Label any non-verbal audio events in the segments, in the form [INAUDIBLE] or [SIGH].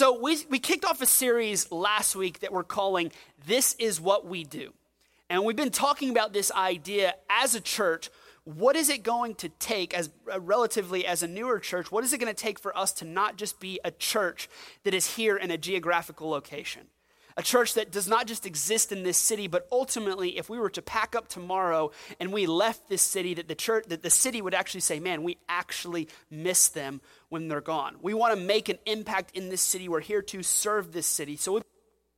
So, we, we kicked off a series last week that we're calling This is What We Do. And we've been talking about this idea as a church. What is it going to take, as uh, relatively as a newer church, what is it going to take for us to not just be a church that is here in a geographical location? A church that does not just exist in this city, but ultimately, if we were to pack up tomorrow and we left this city, that the church, that the city would actually say, man, we actually miss them when they're gone. We want to make an impact in this city. We're here to serve this city. So we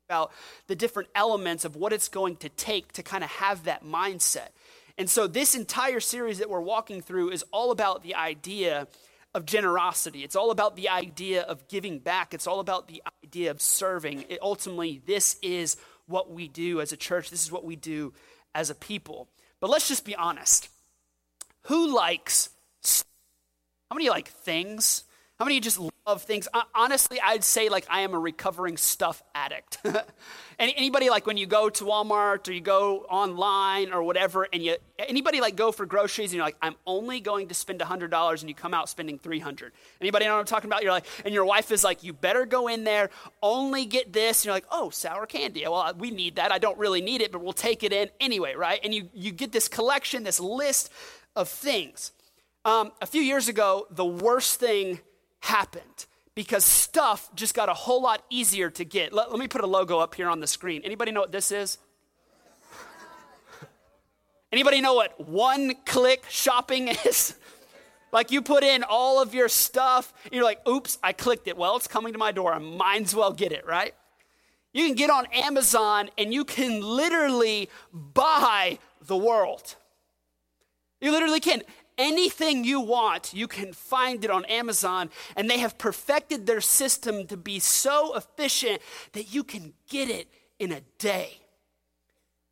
about the different elements of what it's going to take to kind of have that mindset. And so this entire series that we're walking through is all about the idea of generosity. It's all about the idea of giving back. It's all about the idea of serving. It, ultimately, this is what we do as a church. This is what we do as a people. But let's just be honest. Who likes how many like things? How many of you just love things? Honestly, I'd say like I am a recovering stuff addict. [LAUGHS] anybody like when you go to Walmart or you go online or whatever, and you anybody like go for groceries and you're like, I'm only going to spend hundred dollars, and you come out spending three hundred. Anybody know what I'm talking about? You're like, and your wife is like, you better go in there, only get this. And you're like, oh, sour candy. Well, we need that. I don't really need it, but we'll take it in anyway, right? And you you get this collection, this list of things. Um, a few years ago, the worst thing happened because stuff just got a whole lot easier to get. Let, let me put a logo up here on the screen. Anybody know what this is? Anybody know what one click shopping [LAUGHS] is? like you put in all of your stuff, and you're like, oops, I clicked it. Well, it's coming to my door. I might as well get it, right? You can get on Amazon and you can literally buy the world. You literally can anything you want, you can find it on Amazon. And they have perfected their system to be so efficient that you can get it in a day.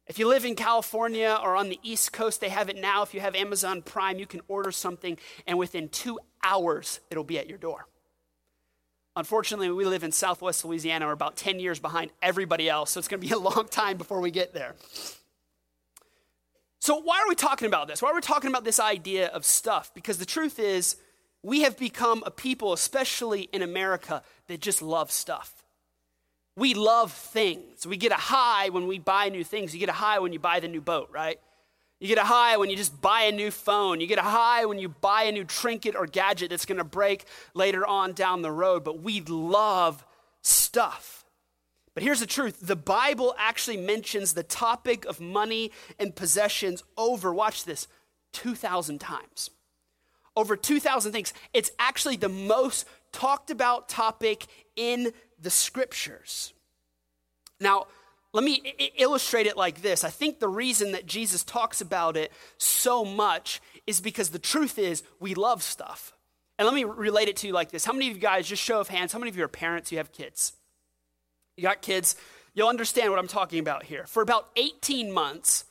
If you live in California or on the East Coast, they have it now. If you have Amazon Prime, you can order something, and within two hours, it'll be at your door. Unfortunately, we live in Southwest Louisiana. We're about 10 years behind everybody else, so it's going to be a long time before we get there. So, why are we talking about this? Why are we talking about this idea of stuff? Because the truth is, we have become a people, especially in America, that just love stuff. We love things. We get a high when we buy new things. You get a high when you buy the new boat, right? You get a high when you just buy a new phone. You get a high when you buy a new trinket or gadget that's going to break later on down the road. But we love stuff. But here's the truth the Bible actually mentions the topic of money and possessions over, watch this, 2,000 times. Over 2,000 things. It's actually the most talked about topic in the scriptures. Now, let me I- illustrate it like this. I think the reason that Jesus talks about it so much is because the truth is we love stuff. And let me relate it to you like this. How many of you guys, just show of hands, how many of you are parents, you have kids? You got kids, you'll understand what I'm talking about here. For about 18 months,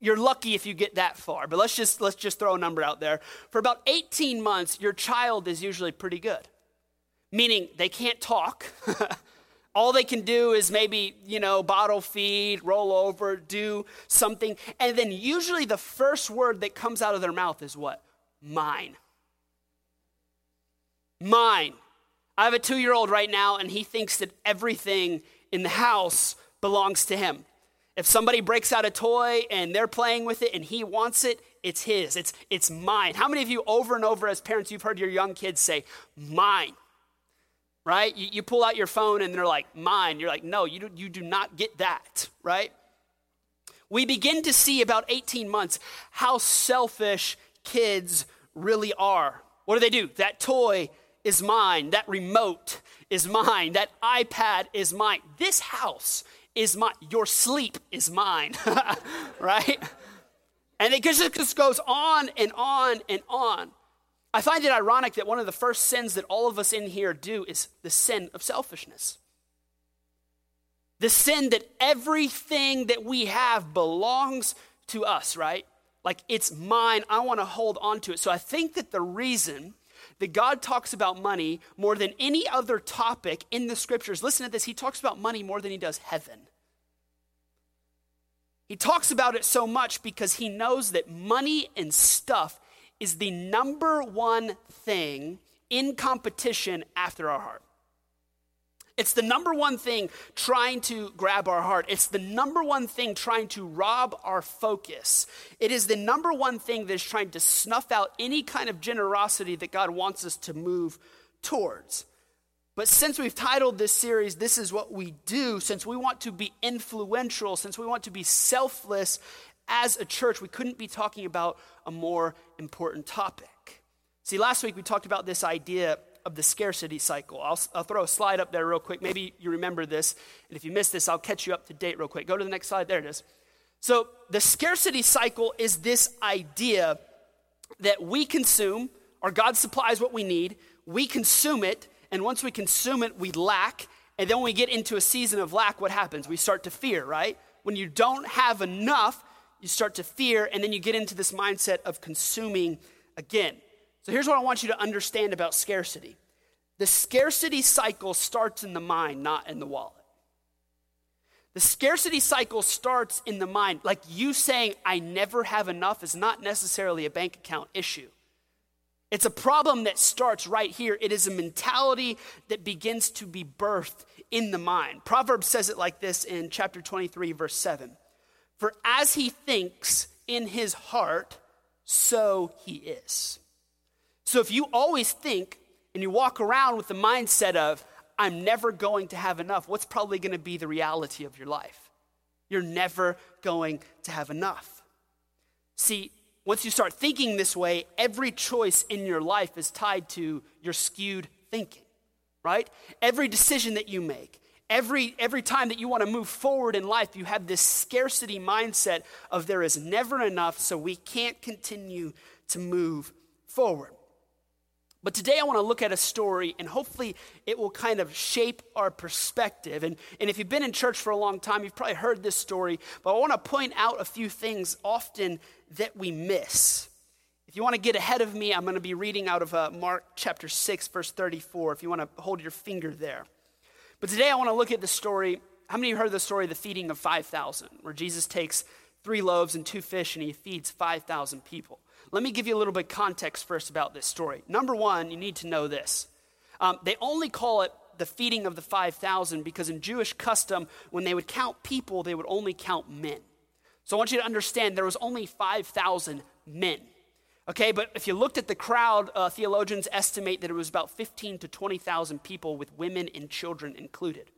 you're lucky if you get that far, but let's just let's just throw a number out there. For about 18 months, your child is usually pretty good. Meaning they can't talk. [LAUGHS] All they can do is maybe, you know, bottle feed, roll over, do something. And then usually the first word that comes out of their mouth is what? Mine. Mine. I have a two year old right now, and he thinks that everything in the house belongs to him. If somebody breaks out a toy and they're playing with it and he wants it, it's his. It's, it's mine. How many of you, over and over as parents, you've heard your young kids say, mine? Right? You, you pull out your phone and they're like, mine. You're like, no, you do, you do not get that, right? We begin to see about 18 months how selfish kids really are. What do they do? That toy is mine. That remote is mine. That iPad is mine. This house is mine. Your sleep is mine, [LAUGHS] right? And it just goes on and on and on. I find it ironic that one of the first sins that all of us in here do is the sin of selfishness. The sin that everything that we have belongs to us, right? Like it's mine. I want to hold on to it. So I think that the reason that God talks about money more than any other topic in the scriptures. Listen to this. He talks about money more than he does heaven. He talks about it so much because he knows that money and stuff is the number one thing in competition after our heart. It's the number one thing trying to grab our heart. It's the number one thing trying to rob our focus. It is the number one thing that is trying to snuff out any kind of generosity that God wants us to move towards. But since we've titled this series, This is What We Do, since we want to be influential, since we want to be selfless as a church, we couldn't be talking about a more important topic. See, last week we talked about this idea of the scarcity cycle. I'll, I'll, throw a slide up there real quick. Maybe you remember this. And if you missed this, I'll catch you up to date real quick. Go to the next slide. There it is. So, the scarcity cycle is this idea that we consume, or God supplies what we need, we consume it, and once we consume it, we lack. And then when we get into a season of lack, what happens? We start to fear, right? When you don't have enough, you start to fear, and then you get into this mindset of consuming again. So here's what I want you to understand about scarcity the scarcity cycle starts in the mind, not in the wallet. The scarcity cycle starts in the mind. Like you saying, I never have enough is not necessarily a bank account issue. It's a problem that starts right here. It is a mentality that begins to be birthed in the mind. Proverbs says it like this in chapter 23, verse 7 For as he thinks in his heart, so he is. So if you always think and you walk around with the mindset of, I'm never going to have enough, what's probably going to be the reality of your life? You're never going to have enough. See, once you start thinking this way, every choice in your life is tied to your skewed thinking, right? Every decision that you make, every, every time that you want to move forward in life, you have this scarcity mindset of there is never enough, so we can't continue to move forward. But today I want to look at a story, and hopefully it will kind of shape our perspective. And, and if you've been in church for a long time, you've probably heard this story, but I want to point out a few things often that we miss. If you want to get ahead of me, I'm going to be reading out of uh, Mark chapter 6, verse 34, if you want to hold your finger there. But today I want to look at the story. How many of you heard the story of the feeding of 5,000, where Jesus takes three loaves and two fish and he feeds 5,000 people? Let me give you a little bit context first about this story. Number one, you need to know this. Um, they only call it the feeding of the 5,000 because in Jewish custom, when they would count people, they would only count men. So I want you to understand there was only 5,000 men. Okay, but if you looked at the crowd, uh, theologians estimate that it was about 15 to 20,000 people with women and children included.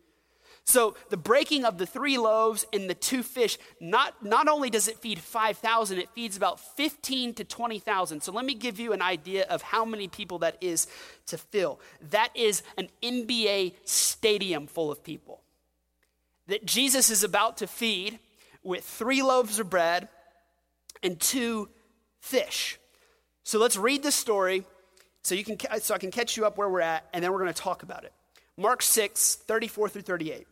So the breaking of the three loaves and the two fish, not, not only does it feed 5,000, it feeds about 15 to 20,000. So let me give you an idea of how many people that is to fill. That is an NBA stadium full of people that Jesus is about to feed with three loaves of bread and two fish. So let's read the story so you can so I can catch you up where we're at and then we're going to talk about it. Mark 6, 34 through 38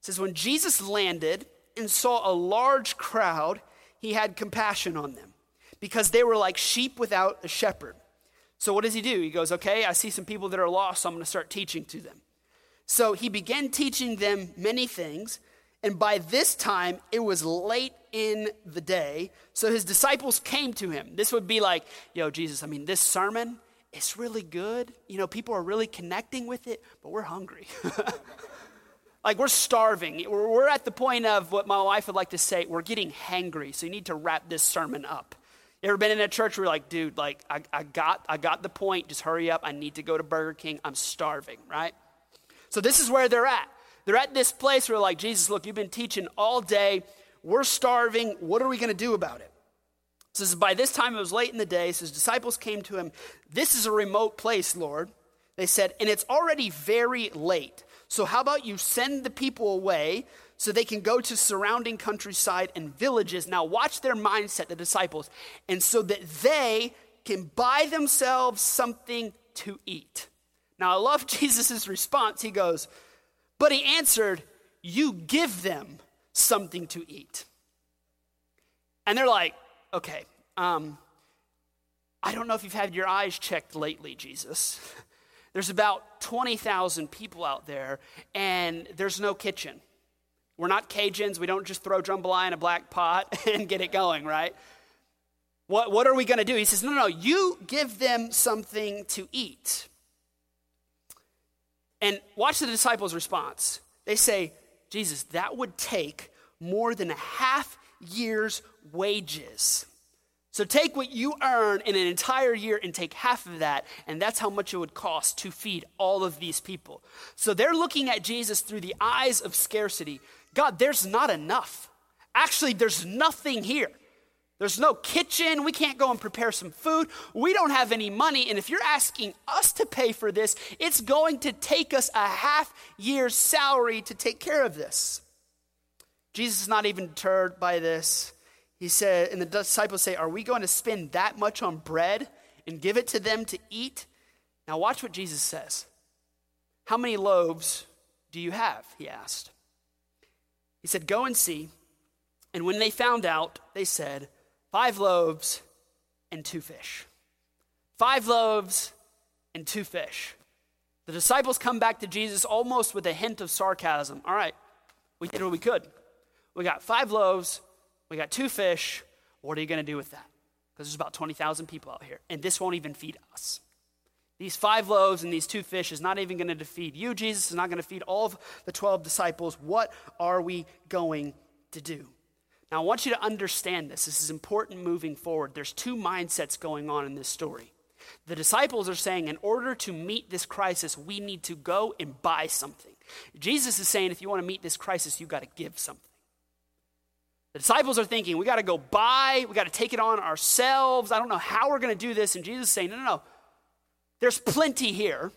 says, When Jesus landed and saw a large crowd, he had compassion on them because they were like sheep without a shepherd. So, what does he do? He goes, Okay, I see some people that are lost, so I'm going to start teaching to them. So, he began teaching them many things. And by this time, it was late in the day. So, his disciples came to him. This would be like, Yo, Jesus, I mean, this sermon, it's really good. You know, people are really connecting with it, but we're hungry. [LAUGHS] Like we're starving. We're at the point of what my wife would like to say, we're getting hangry. So you need to wrap this sermon up. You ever been in a church where you're like, dude, like I, I got I got the point. Just hurry up. I need to go to Burger King. I'm starving, right? So this is where they're at. They're at this place where like, Jesus, look, you've been teaching all day. We're starving. What are we to do about it? so says, by this time it was late in the day. So his disciples came to him. This is a remote place, Lord. They said, and it's already very late. So, how about you send the people away so they can go to surrounding countryside and villages? Now, watch their mindset, the disciples, and so that they can buy themselves something to eat. Now, I love [LAUGHS] Jesus' response. He goes, But he answered, You give them something to eat. And they're like, Okay, um, I don't know if you've had your eyes checked lately, Jesus. [LAUGHS] There's about 20,000 people out there, and there's no kitchen. We're not Cajuns. We don't just throw jambalaya in a black pot [LAUGHS] and get it going, right? What, what are we going to do? He says, No, no, you give them something to eat. And watch the disciples' response. They say, Jesus, that would take more than a half year's wages. So take what you earn in an entire year and take half of that, and that's how much it would cost to feed all of these people. So they're looking at Jesus through the eyes of scarcity. God, there's not enough. Actually, there's nothing here. There's no kitchen. We can't go and prepare some food. We don't have any money. And if you're asking us to pay for this, it's going to take us a half year's salary to take care of this. Jesus is not even deterred by this. He said, and the disciples say, Are we going to spend that much on bread and give it to them to eat? Now, watch what Jesus says. How many loaves do you have? He asked. He said, Go and see. And when they found out, they said, Five loaves and two fish. Five loaves and two fish. The disciples come back to Jesus almost with a hint of sarcasm. All right, we did what we could. We got five loaves, we got two fish. What are you going to do with that? Because there's about 20,000 people out here, and this won't even feed us. These five loaves and these two fish is not even going to feed you, Jesus is not going to feed all of the 12 disciples. What are we going to do? Now, I want you to understand this. This is important moving forward. There's two mindsets going on in this story. The disciples are saying, in order to meet this crisis, we need to go and buy something. Jesus is saying, if you want to meet this crisis, you've got to give something. The disciples are thinking, we got to go buy, we got to take it on ourselves. I don't know how we're going to do this. And Jesus is saying, no, no, no. There's plenty here,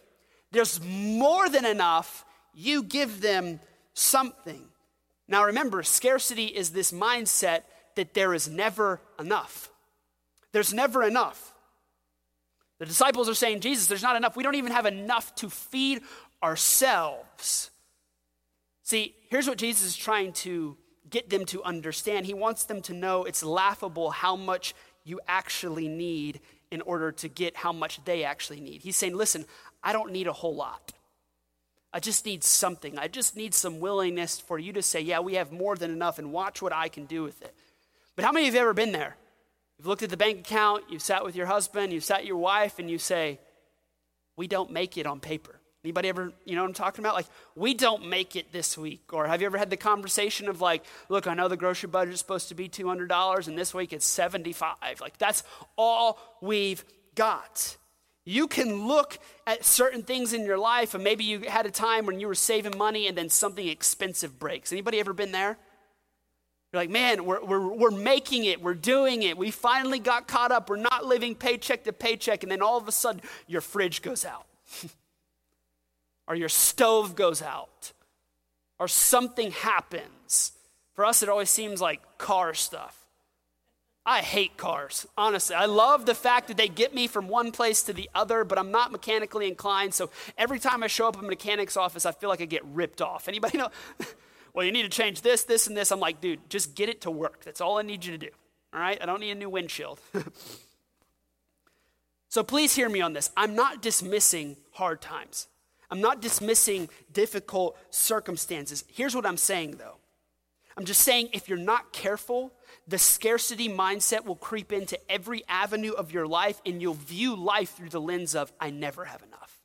there's more than enough. You give them something. Now remember, scarcity is this mindset that there is never enough. There's never enough. The disciples are saying, Jesus, there's not enough. We don't even have enough to feed ourselves. See, here's what Jesus is trying to get them to understand. He wants them to know it's laughable how much you actually need in order to get how much they actually need. He's saying, listen, I don't need a whole lot. I just need something. I just need some willingness for you to say, yeah, we have more than enough and watch what I can do with it. But how many of you have ever been there? You've looked at the bank account, you've sat with your husband, you've sat your wife, and you say, we don't make it on paper. Anybody ever, you know what I'm talking about? Like, we don't make it this week. Or have you ever had the conversation of like, look, I know the grocery budget is supposed to be $200 and this week it's 75. Like, that's all we've got. You can look at certain things in your life, and maybe you had a time when you were saving money and then something expensive breaks. Anybody ever been there? You're like, man, we're, we're, we're making it, we're doing it. We finally got caught up. We're not living paycheck to paycheck, and then all of a sudden, your fridge goes out, [LAUGHS] or your stove goes out, or something happens. For us, it always seems like car stuff. I hate cars, honestly. I love the fact that they get me from one place to the other, but I'm not mechanically inclined. So every time I show up at a mechanic's office, I feel like I get ripped off. Anybody know? [LAUGHS] well, you need to change this, this, and this. I'm like, dude, just get it to work. That's all I need you to do. All right? I don't need a new windshield. [LAUGHS] so please hear me on this. I'm not dismissing hard times, I'm not dismissing difficult circumstances. Here's what I'm saying, though I'm just saying if you're not careful, the scarcity mindset will creep into every avenue of your life, and you'll view life through the lens of, I never have enough.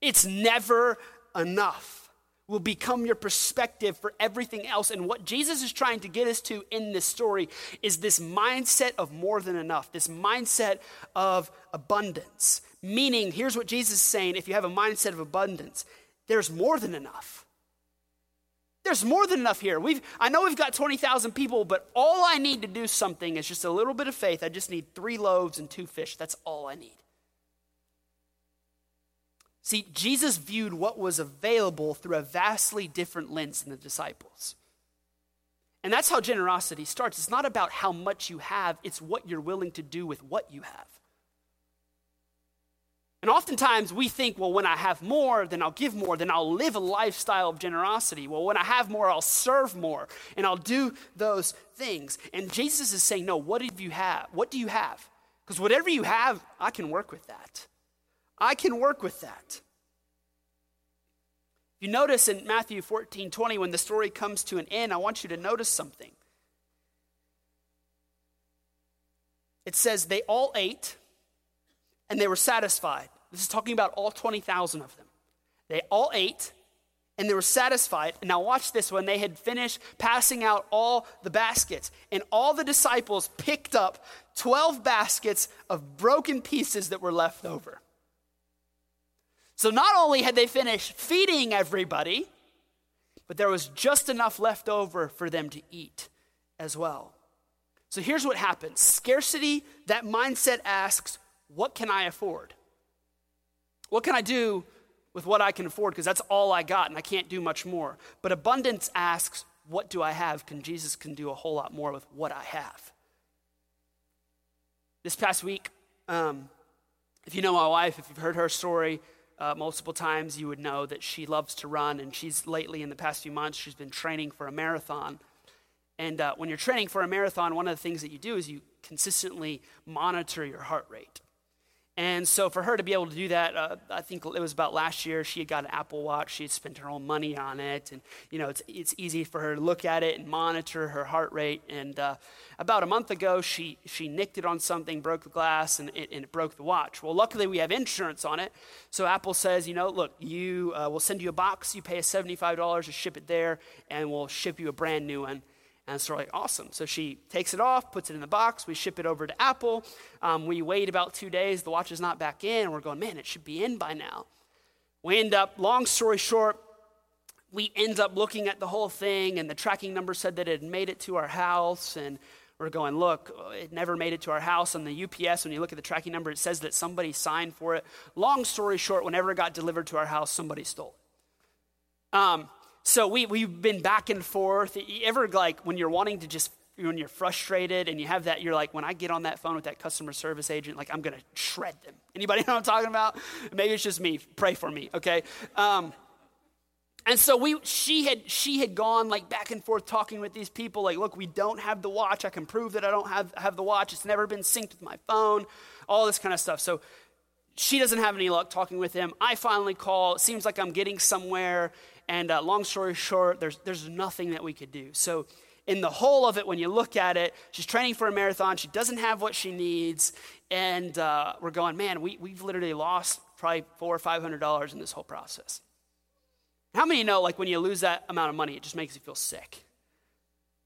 It's never enough. Will become your perspective for everything else. And what Jesus is trying to get us to in this story is this mindset of more than enough, this mindset of abundance. Meaning, here's what Jesus is saying if you have a mindset of abundance, there's more than enough. There's more than enough here. We've, I know we've got 20,000 people, but all I need to do something is just a little bit of faith. I just need three loaves and two fish. That's all I need. See, Jesus viewed what was available through a vastly different lens than the disciples. And that's how generosity starts. It's not about how much you have, it's what you're willing to do with what you have. And oftentimes we think, well, when I have more, then I'll give more, then I'll live a lifestyle of generosity. Well, when I have more, I'll serve more, and I'll do those things. And Jesus is saying, no, what do you have? What do you have? Because whatever you have, I can work with that. I can work with that. You notice in Matthew 14 20, when the story comes to an end, I want you to notice something. It says, They all ate and they were satisfied. This is talking about all 20,000 of them. They all ate and they were satisfied. And now, watch this when they had finished passing out all the baskets, and all the disciples picked up 12 baskets of broken pieces that were left over. So, not only had they finished feeding everybody, but there was just enough left over for them to eat as well. So, here's what happens scarcity, that mindset asks, What can I afford? What can I do with what I can afford? Because that's all I got and I can't do much more. But abundance asks, What do I have? Can Jesus can do a whole lot more with what I have. This past week, um, if you know my wife, if you've heard her story, uh, multiple times, you would know that she loves to run, and she's lately, in the past few months, she's been training for a marathon. And uh, when you're training for a marathon, one of the things that you do is you consistently monitor your heart rate. And so for her to be able to do that, uh, I think it was about last year, she had got an Apple Watch. She had spent her own money on it. And, you know, it's, it's easy for her to look at it and monitor her heart rate. And uh, about a month ago, she, she nicked it on something, broke the glass, and it, and it broke the watch. Well, luckily, we have insurance on it. So Apple says, you know, look, you, uh, we'll send you a box. You pay us $75 to ship it there, and we'll ship you a brand new one. And so we're like, awesome. So she takes it off, puts it in the box. We ship it over to Apple. Um, we wait about two days. The watch is not back in. We're going, man, it should be in by now. We end up, long story short, we end up looking at the whole thing, and the tracking number said that it had made it to our house. And we're going, look, it never made it to our house. On the UPS, when you look at the tracking number, it says that somebody signed for it. Long story short, whenever it got delivered to our house, somebody stole it. Um, so we, we've been back and forth. Ever like when you're wanting to just, when you're frustrated and you have that, you're like, when I get on that phone with that customer service agent, like I'm going to shred them. [LAUGHS] Anybody know what I'm talking about? Maybe it's just me. Pray for me, okay? Um, and so we she had she had gone like back and forth talking with these people like look we don't have the watch i can prove that i don't have, have the watch it's never been synced with my phone all this kind of stuff so she doesn't have any luck talking with him i finally call it seems like i'm getting somewhere and uh, long story short, there's, there's nothing that we could do. So, in the whole of it, when you look at it, she's training for a marathon. She doesn't have what she needs. And uh, we're going, man, we, we've literally lost probably four or five hundred dollars in this whole process. How many know, like, when you lose that amount of money, it just makes you feel sick?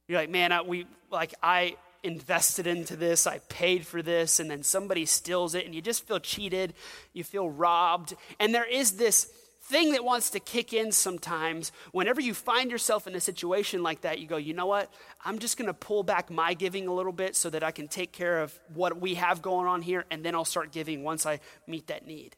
You're like, man, I, we, like, I invested into this, I paid for this, and then somebody steals it, and you just feel cheated, you feel robbed. And there is this thing that wants to kick in sometimes whenever you find yourself in a situation like that you go you know what? I'm just going to pull back my giving a little bit so that i can take care of what we have going on here and then i'll start giving once i meet that need.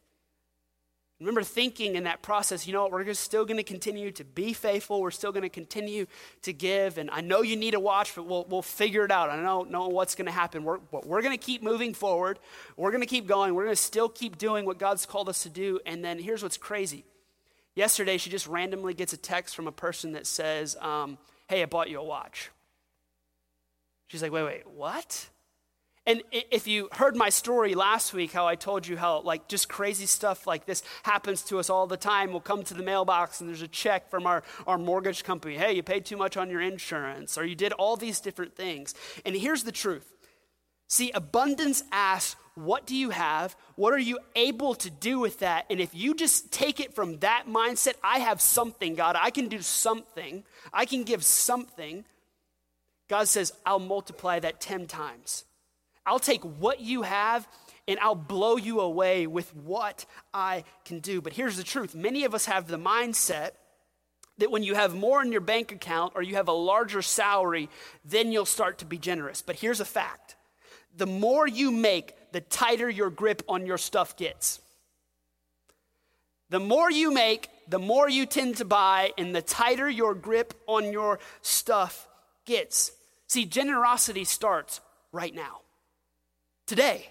Remember thinking in that process you know what? We're still going to continue to be faithful. We're still going to continue to give and i know you need a watch but we'll, we'll figure it out. I don't know what's going to happen. We're, we're going to keep moving forward. We're going to keep going. We're going to still keep doing what god's called us to do. And then here's what's crazy Yesterday, she just randomly gets a text from a person that says, um, Hey, I bought you a watch. She's like, Wait, wait, what? And if you heard my story last week, how I told you how, like, just crazy stuff like this happens to us all the time. We'll come to the mailbox and there's a check from our, our mortgage company. Hey, you paid too much on your insurance, or you did all these different things. And here's the truth see, abundance asks, what do you have? What are you able to do with that? And if you just take it from that mindset, I have something, God, I can do something, I can give something, God says, I'll multiply that 10 times. I'll take what you have and I'll blow you away with what I can do. But here's the truth many of us have the mindset that when you have more in your bank account or you have a larger salary, then you'll start to be generous. But here's a fact the more you make, the tighter your grip on your stuff gets. The more you make, the more you tend to buy, and the tighter your grip on your stuff gets. See, generosity starts right now, today.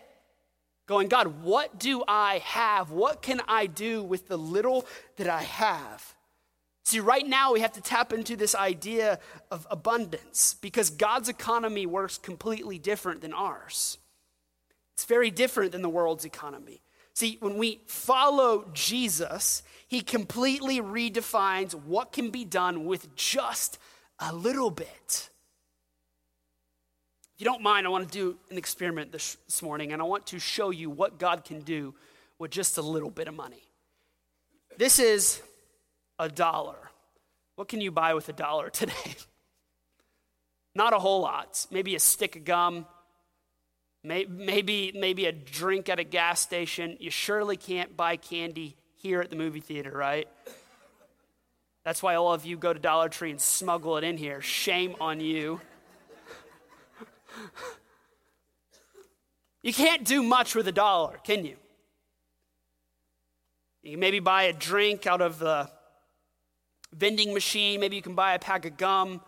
Going, God, what do I have? What can I do with the little that I have? See, right now we have to tap into this idea of abundance because God's economy works completely different than ours. It's very different than the world's economy. See, when we follow Jesus, he completely redefines what can be done with just a little bit. If you don't mind, I want to do an experiment this, this morning, and I want to show you what God can do with just a little bit of money. This is a dollar. What can you buy with a dollar today? [LAUGHS] Not a whole lot. Maybe a stick of gum, maybe, maybe a drink at a gas station. You surely can't buy candy here at the movie theater, right? That's why all of you go to Dollar Tree and smuggle it in here. Shame on you. [LAUGHS] you can't do much with a dollar, can you? You can maybe buy a drink out of the vending machine. Maybe you can buy a pack of gum.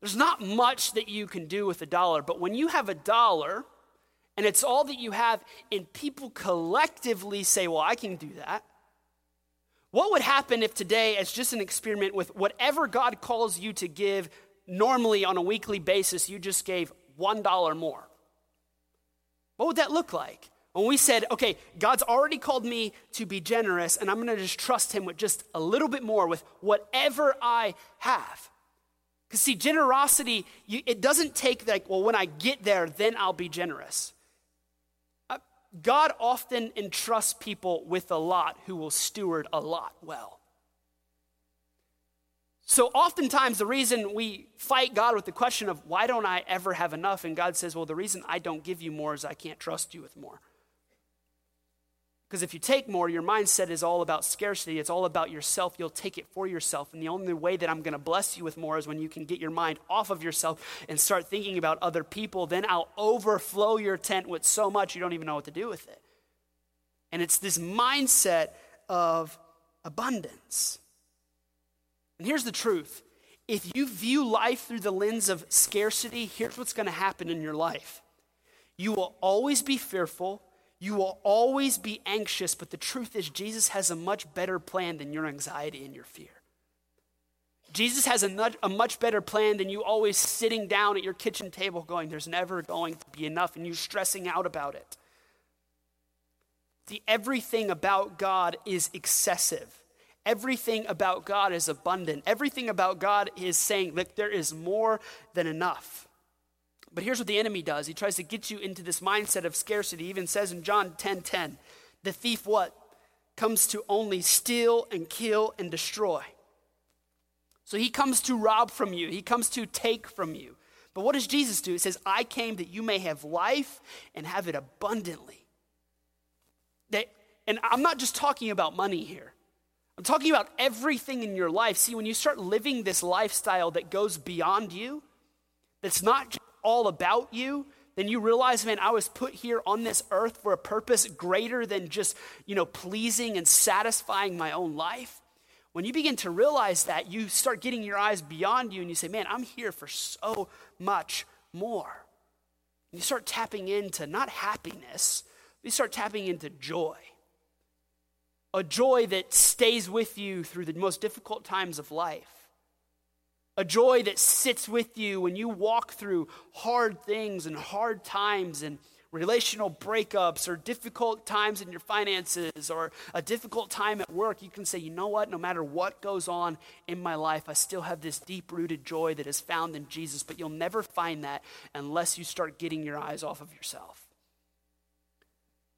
There's not much that you can do with a dollar, but when you have a dollar and it's all that you have, and people collectively say, Well, I can do that. What would happen if today, as just an experiment with whatever God calls you to give, normally on a weekly basis, you just gave $1 more? What would that look like? When we said, okay, God's already called me to be generous, and I'm gonna just trust Him with just a little bit more, with whatever I have. Because, see, generosity, you, it doesn't take like, well, when I get there, then I'll be generous. Uh, God often entrusts people with a lot who will steward a lot well. So, oftentimes, the reason we fight God with the question of, why don't I ever have enough? And God says, well, the reason I don't give you more is I can't trust you with more. Because if you take more, your mindset is all about scarcity. It's all about yourself. You'll take it for yourself. And the only way that I'm going to bless you with more is when you can get your mind off of yourself and start thinking about other people. Then I'll overflow your tent with so much you don't even know what to do with it. And it's this mindset of abundance. And here's the truth if you view life through the lens of scarcity, here's what's going to happen in your life you will always be fearful you will always be anxious, but the truth is, Jesus has a much better plan than your anxiety and your fear. Jesus has a, nut, a much better plan than you always sitting down at your kitchen table going, There's never going to be enough, and you stressing out about it. The everything about God is excessive. Everything about God is abundant. Everything about God is saying, Look, there is more than enough. But here's what the enemy does. He tries to get you into this mindset of scarcity. He even says in John 10:10, 10, 10, the thief what? Comes to only steal and kill and destroy. So he comes to rob from you. He comes to take from you. But what does Jesus do? He says, I came that you may have life and have it abundantly. That, and I'm not just talking about money here. I'm talking about everything in your life. See, when you start living this lifestyle that goes beyond you, that's not all about you, then you realize, man, I was put here on this earth for a purpose greater than just, you know, pleasing and satisfying my own life. When you begin to realize that, you start getting your eyes beyond you and you say, man, I'm here for so much more. And you start tapping into not happiness, you start tapping into joy. A joy that stays with you through the most difficult times of life a joy that sits with you when you walk through hard things and hard times and relational breakups or difficult times in your finances or a difficult time at work, you can say, you know what? No matter what goes on in my life, I still have this deep rooted joy that is found in Jesus. But you'll never find that unless you start getting your eyes off of yourself.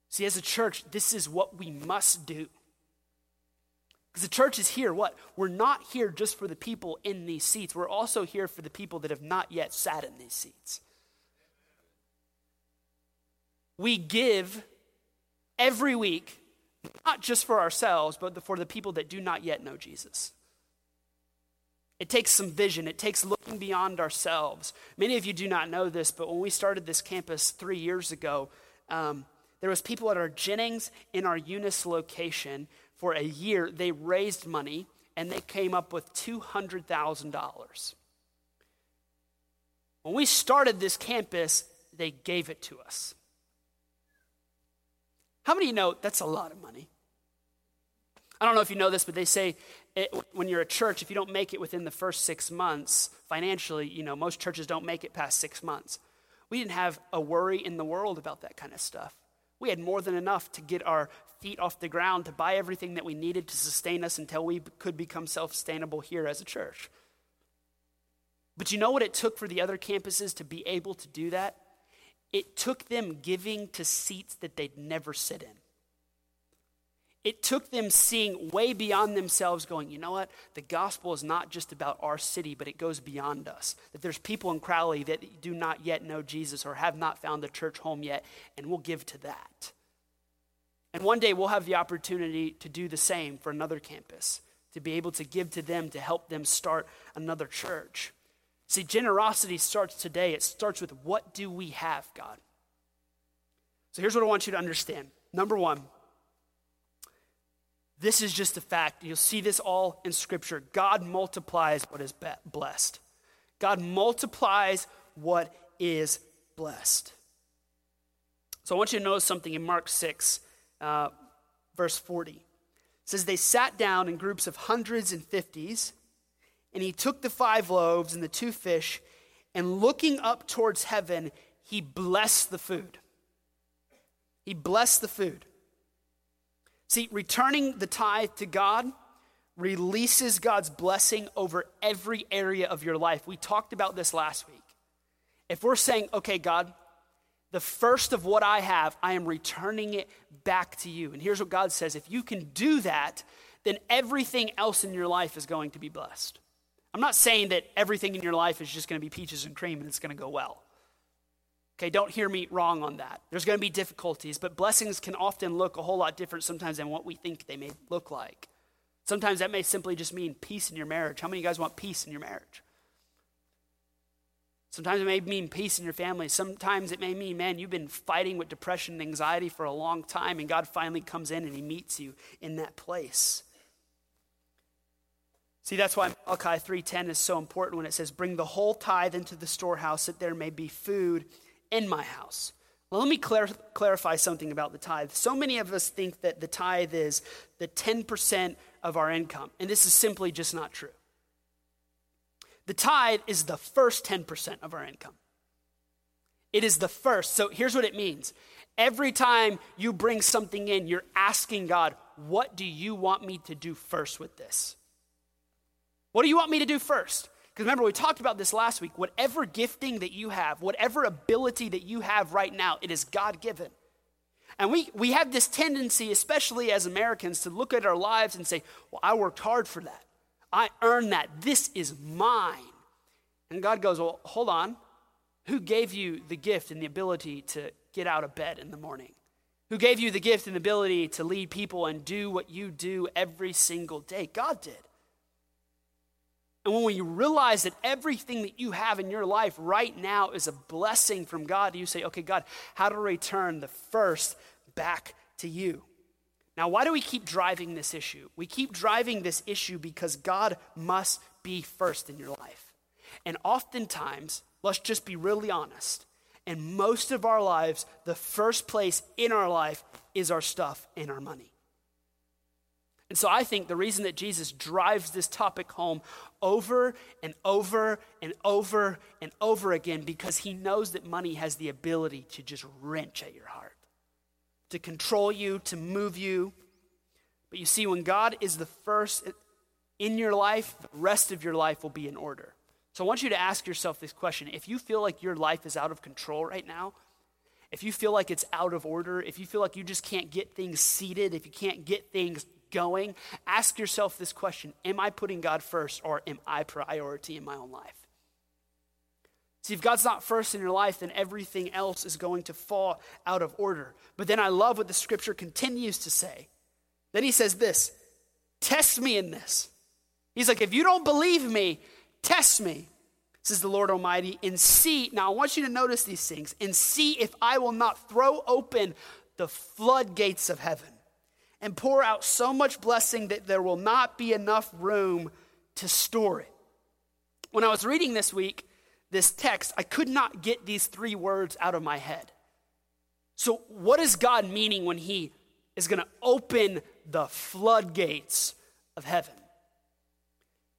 See, as a church, this is what we must do. Because the church is here, what? We're not here just for the people in these seats. We're also here for the people that have not yet sat in these seats. We give every week, not just for ourselves, but for the people that do not yet know Jesus. It takes some vision. It takes looking beyond ourselves. Many of you do not know this, but when we started this campus three years ago, um, there was people at our Jennings in our Eunice location for a year, they raised money and they came up with $200,000. When we started this campus, they gave it to us. How many know that's a lot of money? I don't know if you know this, but they say it, when you're a church, if you don't make it within the first six months financially, you know, most churches don't make it past six months. We didn't have a worry in the world about that kind of stuff. We had more than enough to get our feet off the ground to buy everything that we needed to sustain us until we could become self sustainable here as a church. But you know what it took for the other campuses to be able to do that? It took them giving to seats that they'd never sit in. It took them seeing way beyond themselves, going, you know what? The gospel is not just about our city, but it goes beyond us. That there's people in Crowley that do not yet know Jesus or have not found the church home yet, and we'll give to that. And one day we'll have the opportunity to do the same for another campus, to be able to give to them to help them start another church. See, generosity starts today. It starts with what do we have, God? So here's what I want you to understand. Number one, this is just a fact. You'll see this all in Scripture. God multiplies what is blessed. God multiplies what is blessed. So I want you to notice something in Mark 6, uh, verse 40. It says, They sat down in groups of hundreds and fifties, and he took the five loaves and the two fish, and looking up towards heaven, he blessed the food. He blessed the food. See, returning the tithe to God releases God's blessing over every area of your life. We talked about this last week. If we're saying, okay, God, the first of what I have, I am returning it back to you. And here's what God says if you can do that, then everything else in your life is going to be blessed. I'm not saying that everything in your life is just going to be peaches and cream and it's going to go well. Okay, don't hear me wrong on that. There's going to be difficulties, but blessings can often look a whole lot different sometimes than what we think they may look like. Sometimes that may simply just mean peace in your marriage. How many of you guys want peace in your marriage? Sometimes it may mean peace in your family. Sometimes it may mean, man, you've been fighting with depression and anxiety for a long time, and God finally comes in and He meets you in that place. See, that's why Malachi 3:10 is so important when it says, "Bring the whole tithe into the storehouse, that there may be food in my house. Well, let me clar- clarify something about the tithe. So many of us think that the tithe is the 10% of our income, and this is simply just not true. The tithe is the first 10% of our income. It is the first. So here's what it means every time you bring something in, you're asking God, What do you want me to do first with this? What do you want me to do first? Because remember, we talked about this last week. Whatever gifting that you have, whatever ability that you have right now, it is God given. And we, we have this tendency, especially as Americans, to look at our lives and say, Well, I worked hard for that. I earned that. This is mine. And God goes, Well, hold on. Who gave you the gift and the ability to get out of bed in the morning? Who gave you the gift and the ability to lead people and do what you do every single day? God did. And when you realize that everything that you have in your life right now is a blessing from God, you say, okay, God, how to return the first back to you? Now, why do we keep driving this issue? We keep driving this issue because God must be first in your life. And oftentimes, let's just be really honest, in most of our lives, the first place in our life is our stuff and our money. And so I think the reason that Jesus drives this topic home over and over and over and over again because he knows that money has the ability to just wrench at your heart, to control you, to move you. But you see, when God is the first in your life, the rest of your life will be in order. So I want you to ask yourself this question. If you feel like your life is out of control right now, if you feel like it's out of order, if you feel like you just can't get things seated, if you can't get things going, ask yourself this question Am I putting God first or am I priority in my own life? See, if God's not first in your life, then everything else is going to fall out of order. But then I love what the scripture continues to say. Then he says this Test me in this. He's like, If you don't believe me, test me, says the Lord Almighty, and see. Now, I want you to notice these things and see if I will not throw open the floodgates of heaven and pour out so much blessing that there will not be enough room to store it. When I was reading this week, this text, I could not get these three words out of my head. So, what is God meaning when He is going to open the floodgates of heaven?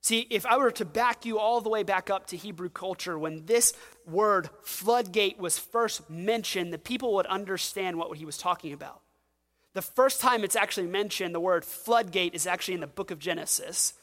See, if I were to back you all the way back up to Hebrew culture, when this word floodgate was first mentioned, the people would understand what he was talking about. The first time it's actually mentioned, the word floodgate, is actually in the book of Genesis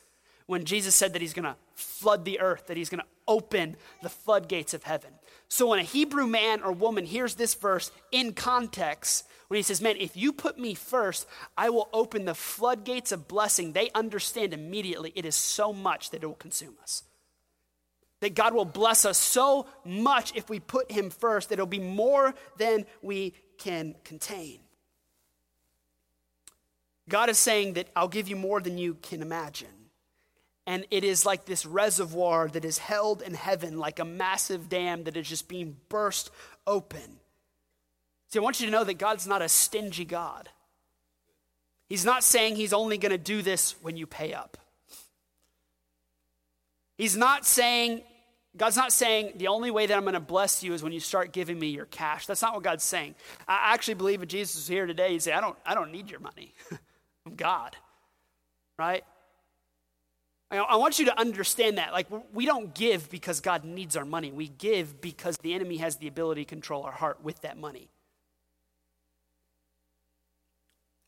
when Jesus said that he's going to flood the earth, that he's going to open the floodgates of heaven. So when a Hebrew man or woman hears this verse in context, when he says, Man, if you put me first, I will open the floodgates of blessing, they understand immediately it is so much that it will consume us. That God will bless us so much if we put him first that it'll be more than we can contain. God is saying that I'll give you more than you can imagine. And it is like this reservoir that is held in heaven, like a massive dam that is just being burst open. See, I want you to know that God's not a stingy God. He's not saying He's only going to do this when you pay up. He's not saying, God's not saying the only way that I'm going to bless you is when you start giving me your cash. That's not what God's saying. I actually believe if Jesus was here today, he'd say, I don't, I don't need your money. [LAUGHS] I'm God. Right? I want you to understand that. Like, we don't give because God needs our money. We give because the enemy has the ability to control our heart with that money.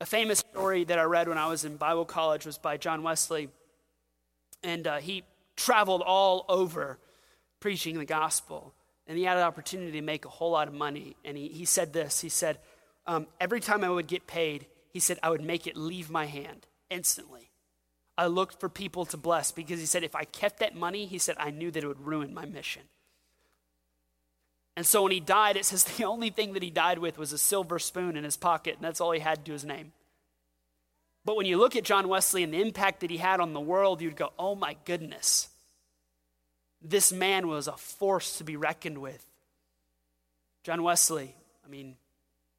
A famous story that I read when I was in Bible college was by John Wesley. And uh, he traveled all over preaching the gospel. And he had an opportunity to make a whole lot of money. And he, he said this He said, um, Every time I would get paid, he said, I would make it leave my hand instantly. I looked for people to bless because he said, if I kept that money, he said, I knew that it would ruin my mission. And so when he died, it says [LAUGHS] the only thing that he died with was a silver spoon in his pocket, and that's all he had to his name. But when you look at John Wesley and the impact that he had on the world, you'd go, oh my goodness. This man was a force to be reckoned with. John Wesley, I mean,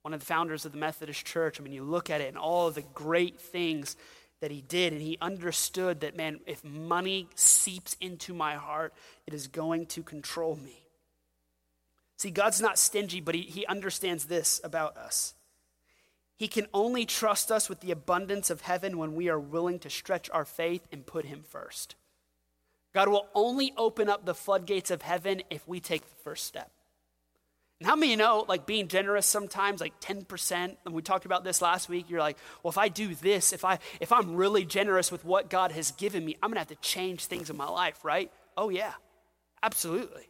one of the founders of the Methodist Church, I mean, you look at it and all of the great things that he did, and he understood that, man, if money seeps into my heart, it is going to control me. See, God's not stingy, but he, he understands this about us. He can only trust us with the abundance of heaven when we are willing to stretch our faith and put Him first. God will only open up the floodgates of heaven if we take the first step. And how many you know, like being generous sometimes, like 10%, and we talked about this last week, you're like, well, if I do this, if, I, if I'm really generous with what God has given me, I'm gonna have to change things in my life, right? Oh, yeah, absolutely.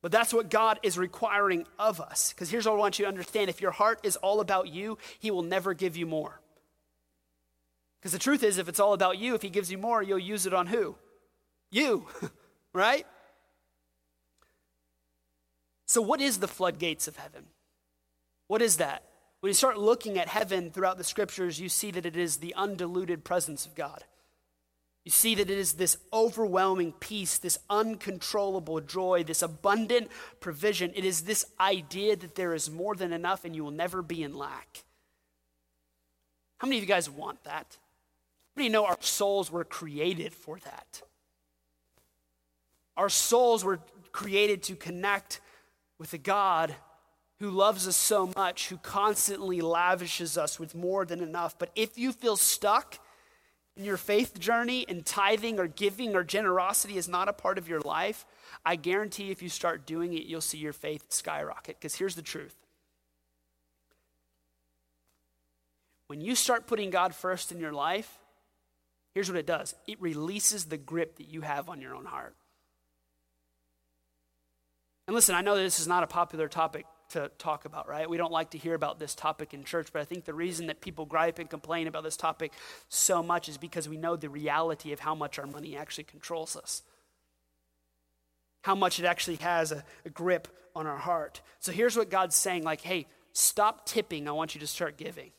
But that's what God is requiring of us. Because here's what I want you to understand if your heart is all about you, He will never give you more. Because the truth is, if it's all about you, if He gives you more, you'll use it on who? You, [LAUGHS] right? So, what is the floodgates of heaven? What is that? When you start looking at heaven throughout the scriptures, you see that it is the undiluted presence of God. You see that it is this overwhelming peace, this uncontrollable joy, this abundant provision. It is this idea that there is more than enough and you will never be in lack. How many of you guys want that? How many know our souls were created for that? Our souls were created to connect with a God who loves us so much, who constantly lavishes us with more than enough. But if you feel stuck, in your faith journey and tithing or giving or generosity is not a part of your life, I guarantee if you start doing it, you'll see your faith skyrocket. Because here's the truth when you start putting God first in your life, here's what it does it releases the grip that you have on your own heart. And listen, I know this is not a popular topic to talk about, right? We don't like to hear about this topic in church, but I think the reason that people gripe and complain about this topic so much is because we know the reality of how much our money actually controls us, how much it actually has a, a grip on our heart. So here's what God's saying like, hey, stop tipping. I want you to start giving.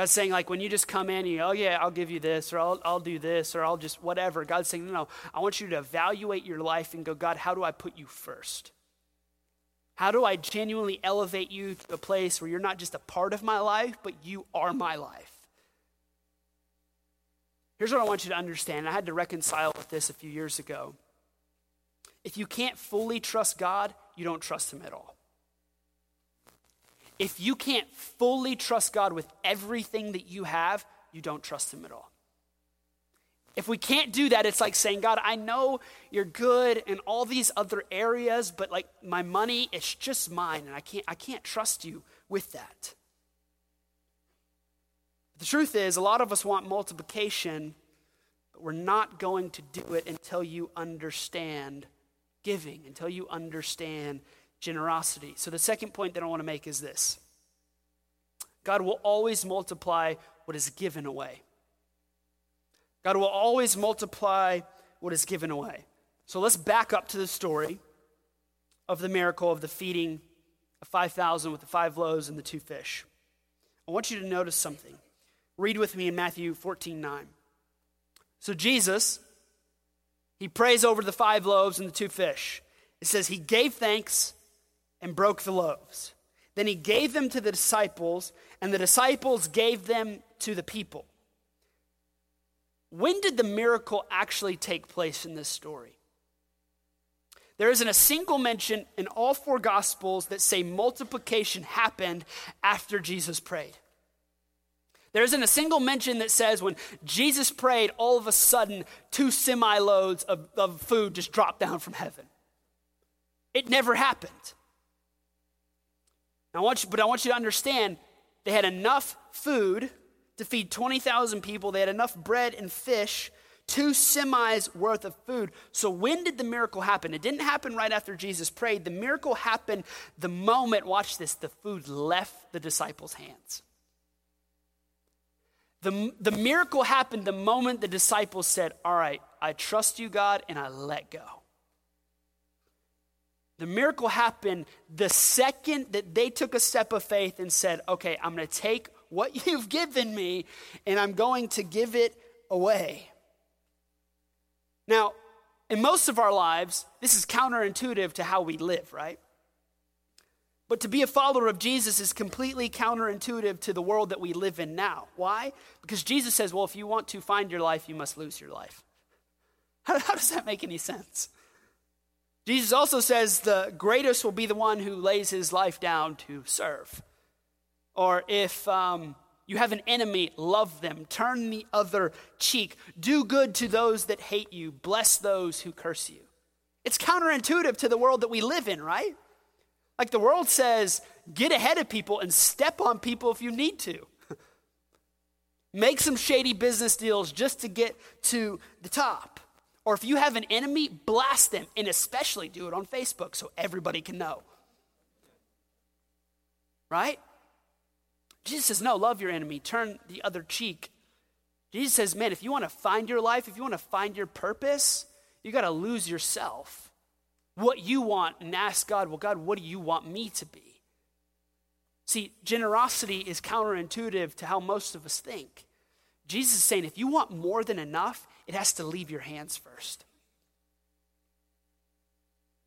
God's saying, like, when you just come in and you, oh, yeah, I'll give you this, or I'll, I'll do this, or I'll just whatever. God's saying, no, no, I want you to evaluate your life and go, God, how do I put you first? How do I genuinely elevate you to a place where you're not just a part of my life, but you are my life? Here's what I want you to understand. I had to reconcile with this a few years ago. If you can't fully trust God, you don't trust Him at all. If you can't fully trust God with everything that you have, you don't trust Him at all. If we can't do that, it's like saying, God, I know you're good in all these other areas, but like my money, it's just mine, and I can't, I can't trust you with that. The truth is, a lot of us want multiplication, but we're not going to do it until you understand giving, until you understand generosity. So, the second point that I want to make is this God will always multiply what is given away. God will always multiply what is given away. So, let's back up to the story of the miracle of the feeding of 5,000 with the five loaves and the two fish. I want you to notice something. Read with me in Matthew 14 9. So, Jesus, he prays over the five loaves and the two fish. It says, He gave thanks and broke the loaves. Then he gave them to the disciples, and the disciples gave them to the people. When did the miracle actually take place in this story? There isn't a single mention in all four gospels that say multiplication happened after Jesus prayed. There isn't a single mention that says when Jesus prayed, all of a sudden, two semi loads of, of food just dropped down from heaven. It never happened. I want you, but I want you to understand they had enough food to feed 20,000 people, they had enough bread and fish, two semis worth of food. So, when did the miracle happen? It didn't happen right after Jesus prayed. The miracle happened the moment, watch this, the food left the disciples' hands. The, the miracle happened the moment the disciples said, All right, I trust you, God, and I let go. The miracle happened the second that they took a step of faith and said, Okay, I'm going to take what [LAUGHS] you've given me and I'm going to give it away. Now, in most of our lives, this is counterintuitive to how we live, right? But to be a follower of Jesus is completely counterintuitive to the world that we live in now. Why? Because Jesus says, well, if you want to find your life, you must lose your life. How, [LAUGHS] how does that make any sense? Jesus also says the greatest will be the one who lays his life down to serve. Or if um, you have an enemy, love them, turn the other cheek, do good to those that hate you, bless those who curse you. It's counterintuitive to the world that we live in, right? Like the world says, get ahead of people and step on people if you need to. [LAUGHS] Make some shady business deals just to get to the top. Or if you have an enemy, blast them and especially do it on Facebook so everybody can know. Right? Jesus says, no, love your enemy, turn the other cheek. Jesus says, man, if you want to find your life, if you want to find your purpose, you got to lose yourself what you want and ask God, well, God, what do you want me to be? See, generosity is counterintuitive to how most of us think. Jesus is saying if you want more than enough, it has to leave your hands first.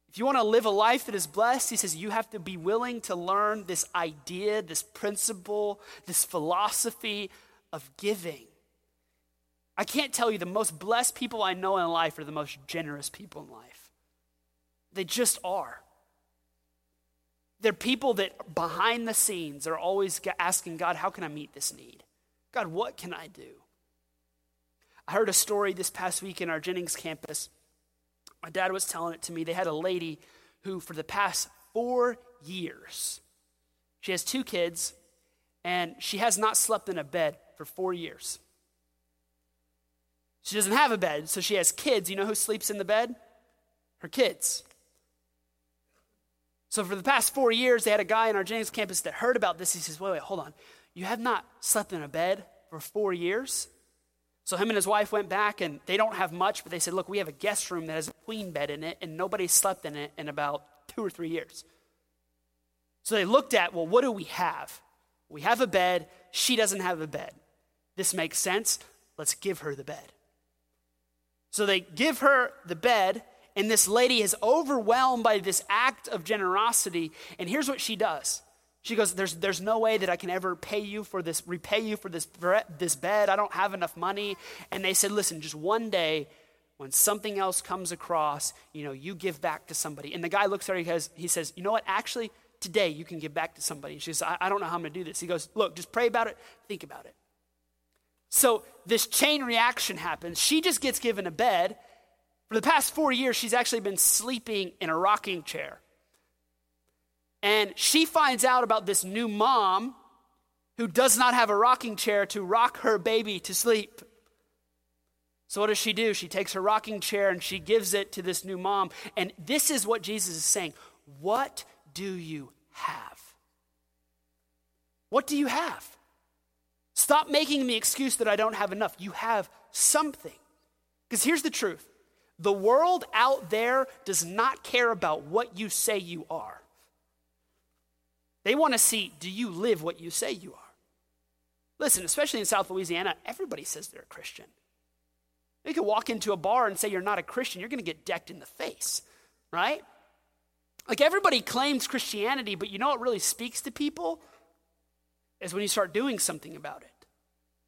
If you want to live a life that is blessed, he says you have to be willing to learn this idea, this principle, this philosophy of giving. I can't tell you the most blessed people I know in life are the most generous people in life. They just are. They're people that behind the scenes are always asking God, how can I meet this need? God, what can I do? I heard a story this past week in our Jennings campus. My dad was telling it to me. They had a lady who, for the past four years, she has two kids, and she has not slept in a bed for four years. She doesn't have a bed, so she has kids. You know who sleeps in the bed? Her kids. So for the past four years, they had a guy in our Jennings campus that heard about this. He says, wait, wait, hold on. You have not slept in a bed for four years? So him and his wife went back and they don't have much, but they said, look, we have a guest room that has a queen bed in it and nobody slept in it in about two or three years. So they looked at, well, what do we have? We have a bed. She doesn't have a bed. This makes sense. Let's give her the bed. So they give her the bed and this lady is overwhelmed by this act of generosity. And here's what she does. She goes, there's, there's no way that I can ever pay you for this, repay you for this, this bed. I don't have enough money. And they said, listen, just one day when something else comes across, you know, you give back to somebody. And the guy looks at her, he, has, he says, you know what, actually, today you can give back to somebody. She says, I, I don't know how I'm going to do this. He goes, look, just pray about it, think about it. So this chain reaction happens. She just gets given a bed for the past four years, she's actually been sleeping in a rocking chair. And she finds out about this new mom who does not have a rocking chair to rock her baby to sleep. So, what does she do? She takes her rocking chair and she gives it to this new mom. And this is what Jesus is saying What do you have? What do you have? Stop making the excuse that I don't have enough. You have something. Because here's the truth the world out there does not care about what you say you are. They want to see do you live what you say you are? Listen, especially in South Louisiana, everybody says they're a Christian. You can walk into a bar and say you're not a Christian, you're going to get decked in the face, right? Like everybody claims Christianity, but you know what really speaks to people? Is when you start doing something about it.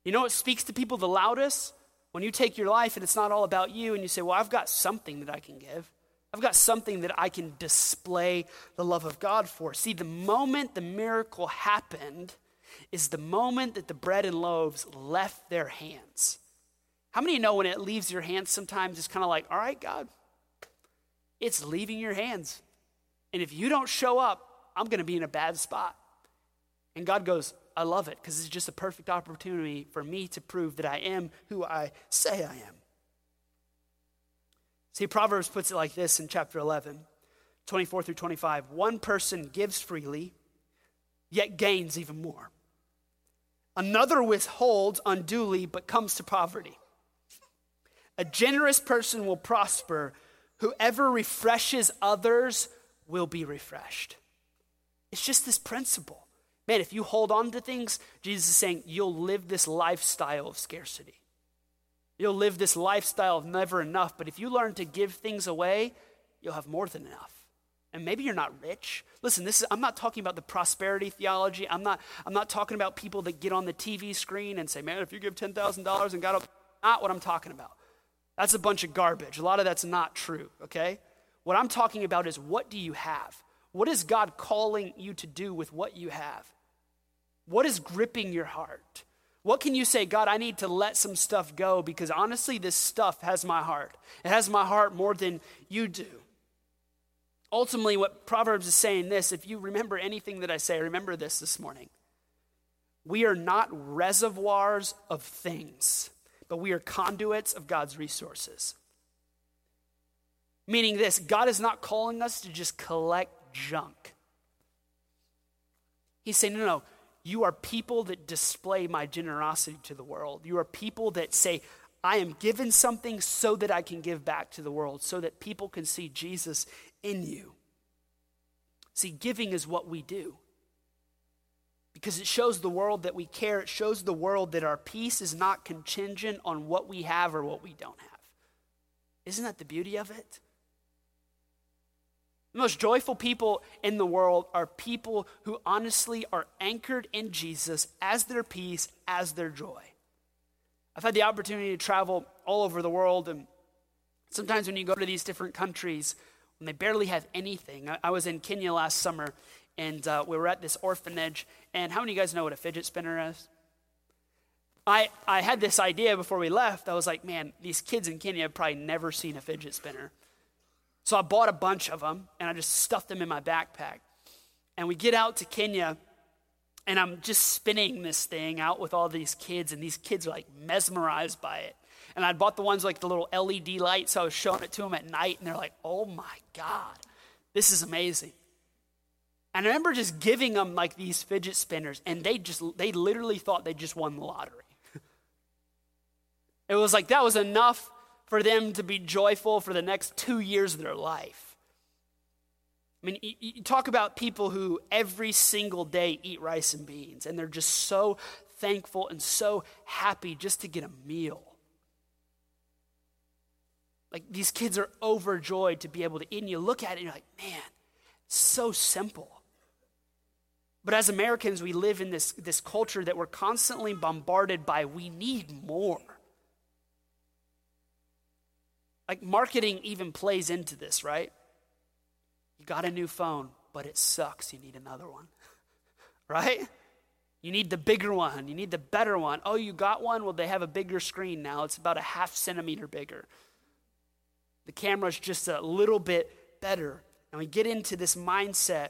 You know what speaks to people the loudest? When you take your life and it's not all about you and you say, Well, I've got something that I can give. I've got something that I can display the love of God for. See, the moment the miracle happened is the moment that the bread and loaves left their hands. How many know when it leaves your hands sometimes it's kind of like, all right, God, it's leaving your hands. And if you don't show up, I'm going to be in a bad spot. And God goes, I love it because it's just a perfect opportunity for me to prove that I am who I say I am. See, Proverbs puts it like this in chapter 11, 24 through 25. One person gives freely, yet gains even more. Another withholds unduly, but comes to poverty. A generous person will prosper. Whoever refreshes others will be refreshed. It's just this principle. Man, if you hold on to things, Jesus is saying you'll live this lifestyle of scarcity. You'll live this lifestyle of never enough. But if you learn to give things away, you'll have more than enough. And maybe you're not rich. Listen, this is, I'm not talking about the prosperity theology. I'm not, I'm not talking about people that get on the TV screen and say, man, if you give $10,000 and God, not what I'm talking about. That's a bunch of garbage. A lot of that's not true, okay? What I'm talking about is what do you have? What is God calling you to do with what you have? What is gripping your heart? What can you say, God, I need to let some stuff go because honestly, this stuff has my heart. It has my heart more than you do. Ultimately, what Proverbs is saying this, if you remember anything that I say, remember this this morning. We are not reservoirs of things, but we are conduits of God's resources. Meaning this God is not calling us to just collect junk. He's saying, no, no, you are people that display my generosity to the world. You are people that say, I am given something so that I can give back to the world, so that people can see Jesus in you. See, giving is what we do because it shows the world that we care. It shows the world that our peace is not contingent on what we have or what we don't have. Isn't that the beauty of it? The most joyful people in the world are people who honestly are anchored in Jesus as their peace, as their joy. I've had the opportunity to travel all over the world, and sometimes when you go to these different countries, when they barely have anything, I, I was in Kenya last summer, and uh, we were at this orphanage. And how many of you guys know what a fidget spinner is? I, I had this idea before we left. I was like, man, these kids in Kenya have probably never seen a fidget spinner. So I bought a bunch of them and I just stuffed them in my backpack. And we get out to Kenya and I'm just spinning this thing out with all these kids, and these kids are like mesmerized by it. And I bought the ones like the little LED lights, so I was showing it to them at night, and they're like, oh my God, this is amazing. And I remember just giving them like these fidget spinners, and they just, they literally thought they just won the lottery. [LAUGHS] it was like that was enough for them to be joyful for the next two years of their life. I mean, you, talk about people who every single day eat rice and beans, and they're just so thankful and so happy just to get a meal. Like these kids are overjoyed to be able to eat, and you look at it and you're like, man, so simple. But as Americans, we live in this, this culture that we're constantly bombarded by we need more. Like marketing even plays into this, right? You got a new phone, but it sucks. You need another one, [LAUGHS] right? You need the bigger one. You need the better one. Oh, you got one? Well, they have a bigger screen now. It's about a half centimeter bigger. The camera's just a little bit better. And we get into this mindset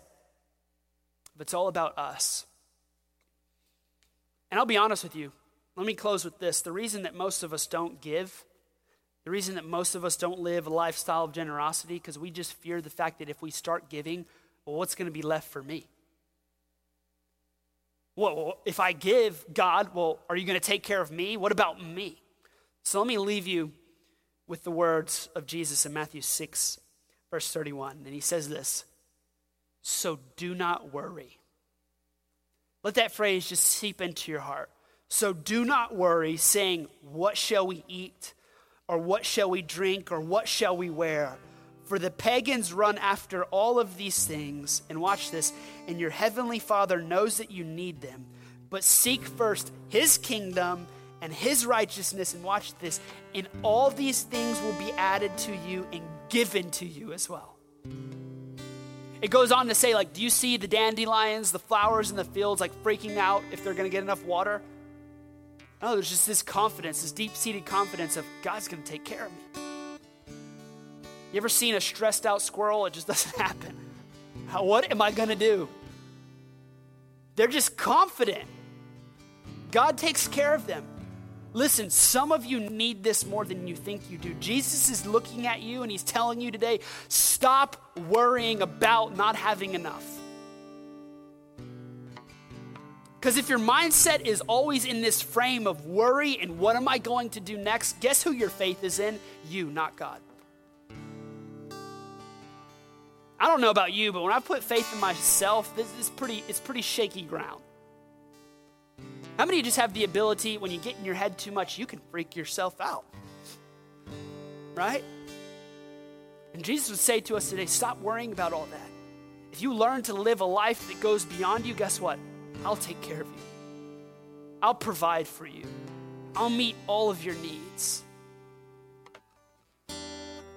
but it's all about us. And I'll be honest with you. Let me close with this. The reason that most of us don't give The reason that most of us don't live a lifestyle of generosity because we just fear the fact that if we start giving, well, what's going to be left for me? Well, if I give, God, well, are you going to take care of me? What about me? So let me leave you with the words of Jesus in Matthew 6, verse 31. And he says this So do not worry. Let that phrase just seep into your heart. So do not worry, saying, What shall we eat? Or what shall we drink? Or what shall we wear? For the pagans run after all of these things. And watch this, and your heavenly Father knows that you need them. But seek first his kingdom and his righteousness. And watch this, and all these things will be added to you and given to you as well. It goes on to say, like, do you see the dandelions, the flowers in the fields, like freaking out if they're to get enough water? No, there's just this confidence, this deep seated confidence of God's going to take care of me. You ever seen a stressed out squirrel? It just [LAUGHS] doesn't happen. What am I going to do? They're just confident. God takes care of them. Listen, some of you need this more than you think you do. Jesus is looking at you and he's telling you today stop worrying about not having enough. Because if your mindset is always in this frame of worry and what am I going to do next, guess who your faith is in? You, not God. I don't know about you, but when I put faith in myself, this is pretty, it's pretty shaky ground. How many of you just have the ability, when you get in your head too much, you can freak yourself out? Right? And Jesus would say to us today stop worrying about all that. If you learn to live a life that goes beyond you, guess what? I'll take care of you. I'll provide for you. I'll meet all of your needs.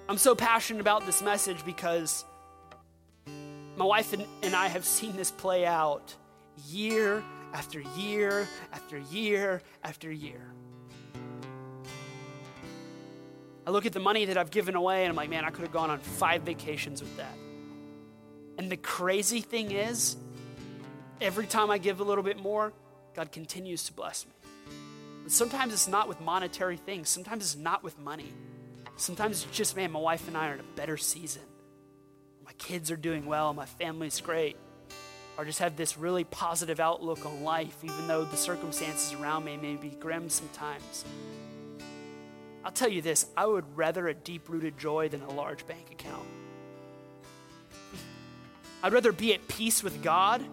I'm so passionate about this message because my wife and I have seen this play out year after year after year after year. I look at the money that I've given away and I'm like, man, I could have gone on five vacations with that. And the crazy thing is, every time I give a little bit more, God continues to bless me. And sometimes it's not with monetary things, sometimes it's not with money. Sometimes it's just, man, my wife and I are in a better season. My kids are doing well, my family's great. Or just have this really positive outlook on life, even though the circumstances around me may be grim sometimes. I'll tell you this I would rather a deep rooted joy than a large bank account. [LAUGHS] I'd rather be at peace with God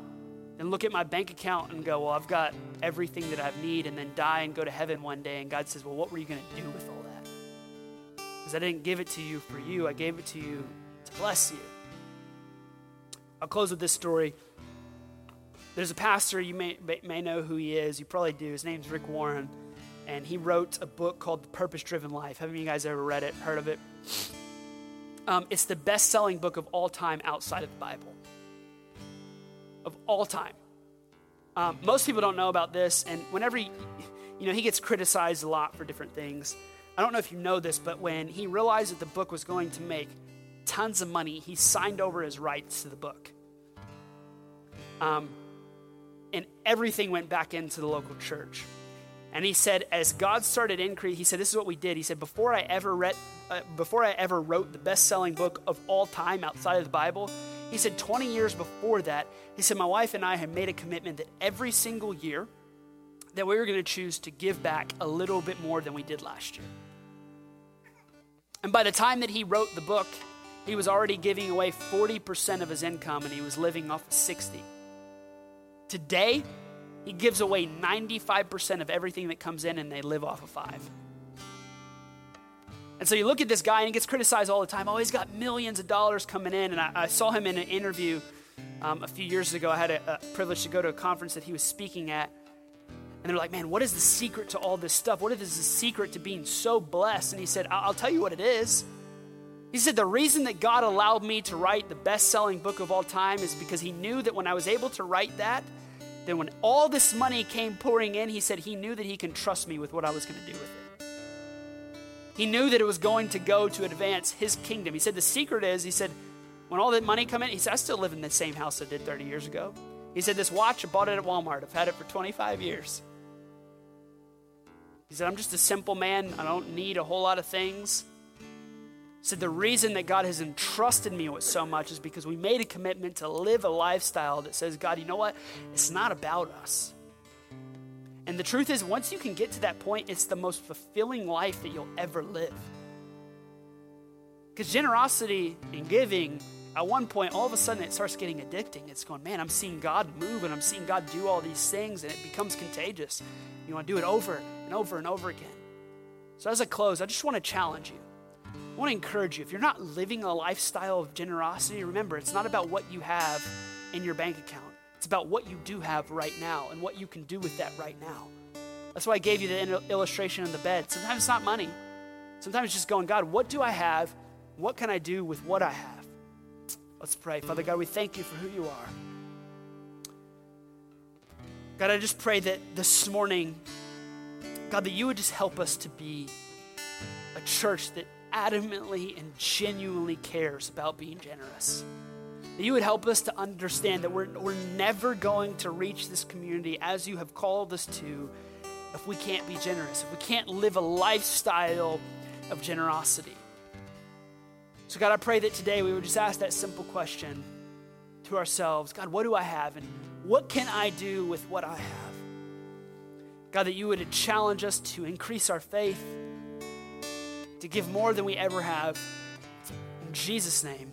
and look at my bank account and go, well, I've got everything that I need, and then die and go to heaven one day. And God says, well, what were you going to do with all that? Because I didn't give it to you for you, I gave it to you to bless you. I'll close with this story. There's a pastor, you may, may know who he is. You probably do. His name's Rick Warren. And he wrote a book called The Purpose Driven Life. Haven't you guys ever read it, heard of it? Um, it's the best selling book of all time outside of the Bible of all time. Um, most people don't know about this, and whenever he, you know, he gets criticized a lot for different things. I don't know if you know this, but when he realized that the book was going to make tons of money, he signed over his rights to the book. Um, and everything went back into the local church. And he said, as God started increase, he said, "This is what we did." He said, "Before I ever read, uh, before I ever wrote the best-selling book of all time outside of the Bible, he said 20 years before that, he said, My wife and I had made a commitment that every single year that we were going to choose to give back a little bit more than we did last year. And by the time that he wrote the book, he was already giving away 40% of his income and he was living off of 60. Today, he gives away 95% of everything that comes in and they live off of 5. And so you look at this guy and he gets criticized all the time. Oh, he's got millions of dollars coming in. And I, I saw him in an interview um, a few years ago. I had a, a, privilege to go to a conference that he was speaking at. And they're like, man, what is the secret to all this stuff? What is the secret to being so blessed? And he said, I'll tell you what it is. He said, the reason that God allowed me to write the best selling book of all time is because he knew that when I was able to write that, then when all this money came pouring in, he said he knew that he can trust me with what I was going to do with it. He knew that it was going to go to advance his kingdom. He said, The secret is, he said, when all that money come in, he said, I still live in the same house I did 30 years ago. He said, This watch, I bought it at Walmart. I've had it for 25 years. He said, I'm just a simple man. I don't need a whole lot of things. He said, The reason that God has entrusted me with so much is because we made a commitment to live a lifestyle that says, God, you know what? It's not about us. And the truth is, once you can get to that point, it's the most fulfilling life that you'll ever live. Because generosity and giving, at one point, all of a sudden it starts getting addicting. It's going, man, I'm seeing God move and I'm seeing God do all these things, and it becomes contagious. You want to do it over and over and over again. So, as I close, I just want to challenge you. I want to encourage you. If you're not living a lifestyle of generosity, remember, it's not about what you have in your bank account. It's about what you do have right now and what you can do with that right now. That's why I gave you the illustration in the bed. Sometimes it's not money. Sometimes it's just going, God, what do I have? What can I do with what I have? Let's pray. Father God, we thank you for who you are. God, I just pray that this morning, God, that you would just help us to be a church that adamantly and genuinely cares about being generous. That you would help us to understand that we're, we're never going to reach this community as you have called us to if we can't be generous, if we can't live a lifestyle of generosity. So, God, I pray that today we would just ask that simple question to ourselves God, what do I have? And what can I do with what I have? God, that you would challenge us to increase our faith, to give more than we ever have. In Jesus' name.